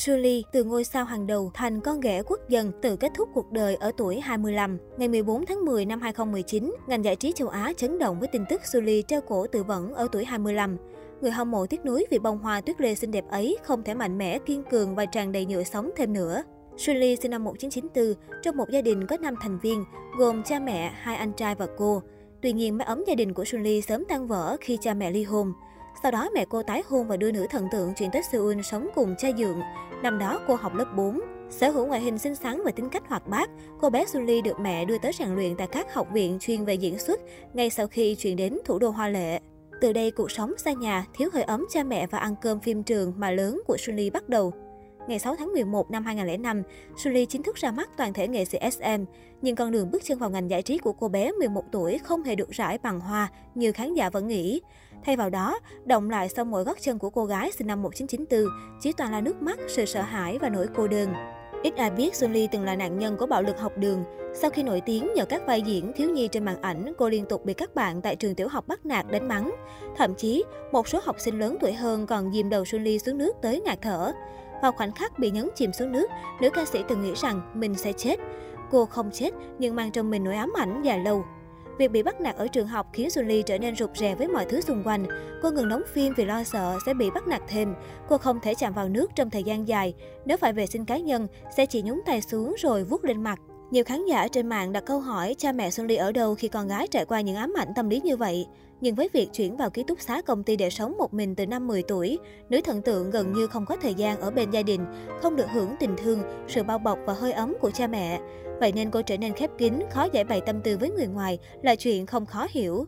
Sully từ ngôi sao hàng đầu thành con ghẻ quốc dân tự kết thúc cuộc đời ở tuổi 25. Ngày 14 tháng 10 năm 2019, ngành giải trí châu Á chấn động với tin tức Sully treo cổ tự vẫn ở tuổi 25. Người hâm mộ tiếc nuối vì bông hoa tuyết lê xinh đẹp ấy không thể mạnh mẽ, kiên cường và tràn đầy nhựa sống thêm nữa. Sully sinh năm 1994, trong một gia đình có 5 thành viên, gồm cha mẹ, hai anh trai và cô. Tuy nhiên, mái ấm gia đình của Sully sớm tan vỡ khi cha mẹ ly hôn. Sau đó mẹ cô tái hôn và đưa nữ thần tượng chuyển tới Seoul sống cùng cha dượng. Năm đó cô học lớp 4. Sở hữu ngoại hình xinh xắn và tính cách hoạt bát, cô bé Sully được mẹ đưa tới rèn luyện tại các học viện chuyên về diễn xuất ngay sau khi chuyển đến thủ đô Hoa Lệ. Từ đây cuộc sống xa nhà, thiếu hơi ấm cha mẹ và ăn cơm phim trường mà lớn của Sully bắt đầu. Ngày 6 tháng 11 năm 2005, Sully chính thức ra mắt toàn thể nghệ sĩ SM. Nhưng con đường bước chân vào ngành giải trí của cô bé 11 tuổi không hề được rải bằng hoa như khán giả vẫn nghĩ. Thay vào đó, động lại sau mỗi gót chân của cô gái sinh năm 1994 chỉ toàn là nước mắt, sự sợ hãi và nỗi cô đơn. Ít ai biết Xuân Ly từng là nạn nhân của bạo lực học đường. Sau khi nổi tiếng nhờ các vai diễn thiếu nhi trên màn ảnh, cô liên tục bị các bạn tại trường tiểu học bắt nạt đánh mắng. Thậm chí, một số học sinh lớn tuổi hơn còn dìm đầu Xuân Ly xuống nước tới ngạt thở. Vào khoảnh khắc bị nhấn chìm xuống nước, nữ ca sĩ từng nghĩ rằng mình sẽ chết. Cô không chết nhưng mang trong mình nỗi ám ảnh dài lâu. Việc bị bắt nạt ở trường học khiến Sunny trở nên rụt rè với mọi thứ xung quanh. Cô ngừng đóng phim vì lo sợ sẽ bị bắt nạt thêm. Cô không thể chạm vào nước trong thời gian dài. Nếu phải vệ sinh cá nhân, sẽ chỉ nhúng tay xuống rồi vuốt lên mặt. Nhiều khán giả trên mạng đặt câu hỏi cha mẹ Xuân Ly ở đâu khi con gái trải qua những ám ảnh tâm lý như vậy. Nhưng với việc chuyển vào ký túc xá công ty để sống một mình từ năm 10 tuổi, nữ thần tượng gần như không có thời gian ở bên gia đình, không được hưởng tình thương, sự bao bọc và hơi ấm của cha mẹ. Vậy nên cô trở nên khép kín, khó giải bày tâm tư với người ngoài là chuyện không khó hiểu.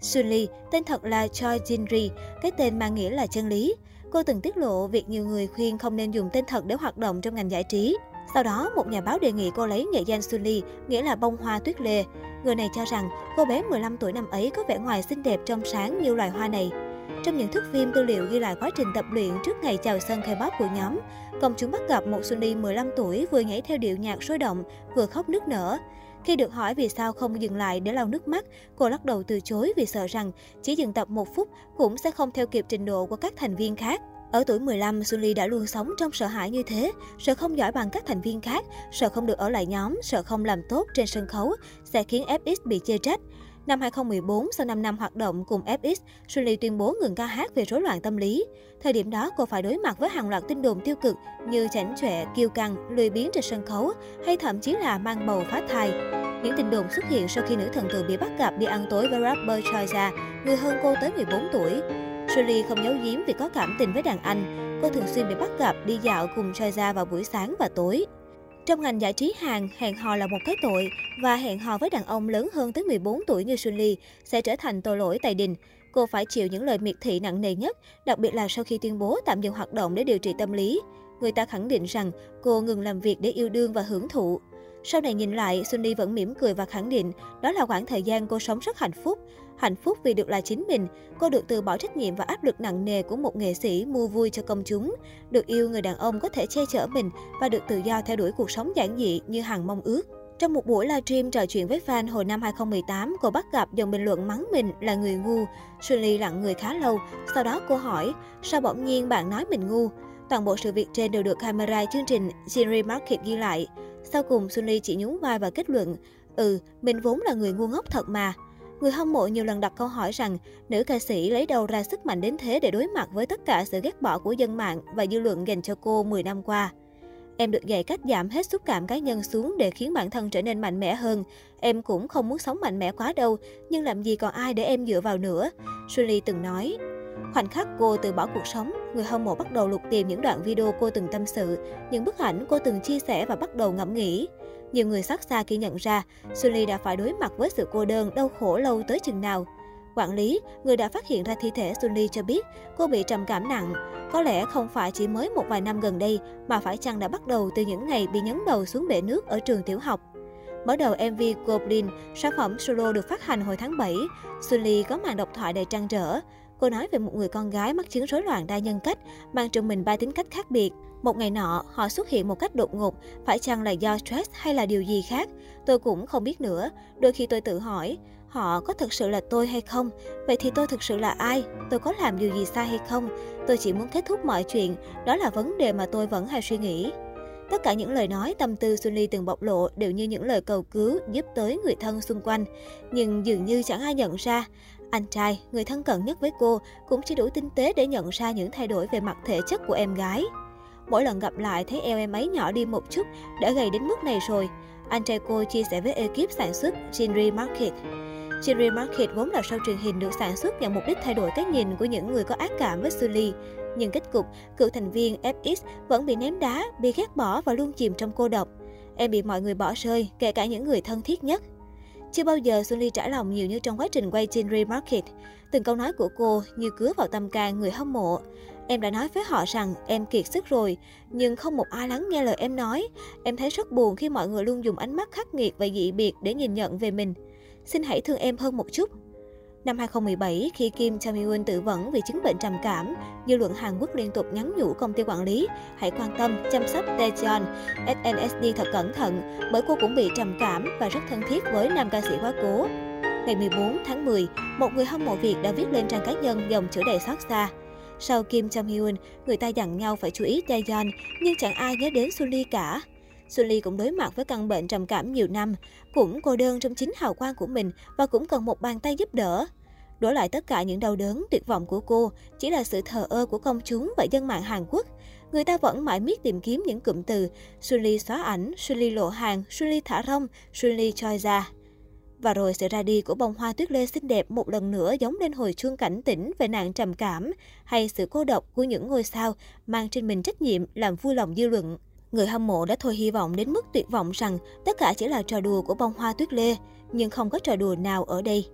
Sun Lee, tên thật là Choi Jin-ri, cái tên mang nghĩa là chân lý. Cô từng tiết lộ việc nhiều người khuyên không nên dùng tên thật để hoạt động trong ngành giải trí. Sau đó, một nhà báo đề nghị cô lấy nghệ danh Sun nghĩa là bông hoa tuyết lê. Người này cho rằng cô bé 15 tuổi năm ấy có vẻ ngoài xinh đẹp trong sáng như loài hoa này. Trong những thước phim tư liệu ghi lại quá trình tập luyện trước ngày chào sân K-pop của nhóm, công chúng bắt gặp một Sunny 15 tuổi vừa nhảy theo điệu nhạc sôi động, vừa khóc nức nở. Khi được hỏi vì sao không dừng lại để lau nước mắt, cô lắc đầu từ chối vì sợ rằng chỉ dừng tập một phút cũng sẽ không theo kịp trình độ của các thành viên khác. Ở tuổi 15, Sunny đã luôn sống trong sợ hãi như thế, sợ không giỏi bằng các thành viên khác, sợ không được ở lại nhóm, sợ không làm tốt trên sân khấu, sẽ khiến FX bị chê trách. Năm 2014, sau 5 năm hoạt động cùng FX, Sunny tuyên bố ngừng ca hát về rối loạn tâm lý. Thời điểm đó, cô phải đối mặt với hàng loạt tin đồn tiêu cực như chảnh chọe, kiêu căng, lười biếng trên sân khấu hay thậm chí là mang bầu phá thai. Những tin đồn xuất hiện sau khi nữ thần tượng bị bắt gặp đi ăn tối với rapper Choiza, người hơn cô tới 14 tuổi. Shirley không giấu giếm vì có cảm tình với đàn anh. Cô thường xuyên bị bắt gặp đi dạo cùng Choiza vào buổi sáng và tối. Trong ngành giải trí Hàn, hẹn hò là một cái tội và hẹn hò với đàn ông lớn hơn tới 14 tuổi như Sun sẽ trở thành tội lỗi tại đình. Cô phải chịu những lời miệt thị nặng nề nhất, đặc biệt là sau khi tuyên bố tạm dừng hoạt động để điều trị tâm lý. Người ta khẳng định rằng cô ngừng làm việc để yêu đương và hưởng thụ. Sau này nhìn lại, Sunny vẫn mỉm cười và khẳng định đó là khoảng thời gian cô sống rất hạnh phúc. Hạnh phúc vì được là chính mình, cô được từ bỏ trách nhiệm và áp lực nặng nề của một nghệ sĩ mua vui cho công chúng. Được yêu người đàn ông có thể che chở mình và được tự do theo đuổi cuộc sống giản dị như hằng mong ước. Trong một buổi livestream trò chuyện với fan hồi năm 2018, cô bắt gặp dòng bình luận mắng mình là người ngu. sunny lặng người khá lâu, sau đó cô hỏi, sao bỗng nhiên bạn nói mình ngu? Toàn bộ sự việc trên đều được camera chương trình Jinri Market ghi lại. Sau cùng, Sunny chỉ nhún vai và kết luận, ừ, mình vốn là người ngu ngốc thật mà. Người hâm mộ nhiều lần đặt câu hỏi rằng nữ ca sĩ lấy đâu ra sức mạnh đến thế để đối mặt với tất cả sự ghét bỏ của dân mạng và dư luận dành cho cô 10 năm qua. Em được dạy cách giảm hết xúc cảm cá nhân xuống để khiến bản thân trở nên mạnh mẽ hơn. Em cũng không muốn sống mạnh mẽ quá đâu, nhưng làm gì còn ai để em dựa vào nữa. Sully từng nói. Khoảnh khắc cô từ bỏ cuộc sống, người hâm mộ bắt đầu lục tìm những đoạn video cô từng tâm sự, những bức ảnh cô từng chia sẻ và bắt đầu ngẫm nghĩ. Nhiều người xót xa khi nhận ra, Sully đã phải đối mặt với sự cô đơn, đau khổ lâu tới chừng nào. Quản lý, người đã phát hiện ra thi thể Sully cho biết cô bị trầm cảm nặng. Có lẽ không phải chỉ mới một vài năm gần đây, mà phải chăng đã bắt đầu từ những ngày bị nhấn đầu xuống bể nước ở trường tiểu học. Mở đầu MV Goblin, sản phẩm solo được phát hành hồi tháng 7, Sully có màn độc thoại đầy trăn trở. Cô nói về một người con gái mắc chứng rối loạn đa nhân cách, mang trong mình ba tính cách khác biệt. Một ngày nọ, họ xuất hiện một cách đột ngột, phải chăng là do stress hay là điều gì khác? Tôi cũng không biết nữa. Đôi khi tôi tự hỏi, Họ có thực sự là tôi hay không? Vậy thì tôi thực sự là ai? Tôi có làm điều gì sai hay không? Tôi chỉ muốn kết thúc mọi chuyện, đó là vấn đề mà tôi vẫn hay suy nghĩ. Tất cả những lời nói tâm tư Sunny từng bộc lộ đều như những lời cầu cứu giúp tới người thân xung quanh. Nhưng dường như chẳng ai nhận ra, anh trai, người thân cận nhất với cô, cũng chỉ đủ tinh tế để nhận ra những thay đổi về mặt thể chất của em gái. Mỗi lần gặp lại thấy eo em ấy nhỏ đi một chút, đã gầy đến mức này rồi. Anh trai cô chia sẻ với ekip sản xuất Jinri Market. Jinri Market vốn là show truyền hình được sản xuất nhằm mục đích thay đổi cái nhìn của những người có ác cảm với Sully. Nhưng kết cục, cựu thành viên FX vẫn bị ném đá, bị ghét bỏ và luôn chìm trong cô độc. Em bị mọi người bỏ rơi, kể cả những người thân thiết nhất. Chưa bao giờ Xuân Ly trả lòng nhiều như trong quá trình quay trên Market. Từng câu nói của cô như cứa vào tâm can người hâm mộ. Em đã nói với họ rằng em kiệt sức rồi, nhưng không một ai lắng nghe lời em nói. Em thấy rất buồn khi mọi người luôn dùng ánh mắt khắc nghiệt và dị biệt để nhìn nhận về mình. Xin hãy thương em hơn một chút. Năm 2017, khi Kim Jong-un tự vẫn vì chứng bệnh trầm cảm, dư luận Hàn Quốc liên tục nhắn nhủ công ty quản lý hãy quan tâm, chăm sóc Taejeon, SNSD thật cẩn thận bởi cô cũng bị trầm cảm và rất thân thiết với nam ca sĩ quá cố. Ngày 14 tháng 10, một người hâm mộ Việt đã viết lên trang cá nhân dòng chữ đầy xót xa. Sau Kim Jong Hyun, người ta dặn nhau phải chú ý Taeyeon, nhưng chẳng ai nhớ đến Sun cả. Sun cũng đối mặt với căn bệnh trầm cảm nhiều năm, cũng cô đơn trong chính hào quang của mình và cũng cần một bàn tay giúp đỡ. Đổi lại tất cả những đau đớn, tuyệt vọng của cô chỉ là sự thờ ơ của công chúng và dân mạng Hàn Quốc. Người ta vẫn mãi miết tìm kiếm những cụm từ Sun xóa ảnh, Sun lộ hàng, Sun thả rong, Sun trôi choi ra. Và rồi sự ra đi của bông hoa tuyết lê xinh đẹp một lần nữa giống lên hồi chuông cảnh tỉnh về nạn trầm cảm hay sự cô độc của những ngôi sao mang trên mình trách nhiệm làm vui lòng dư luận. Người hâm mộ đã thôi hy vọng đến mức tuyệt vọng rằng tất cả chỉ là trò đùa của bông hoa tuyết lê, nhưng không có trò đùa nào ở đây.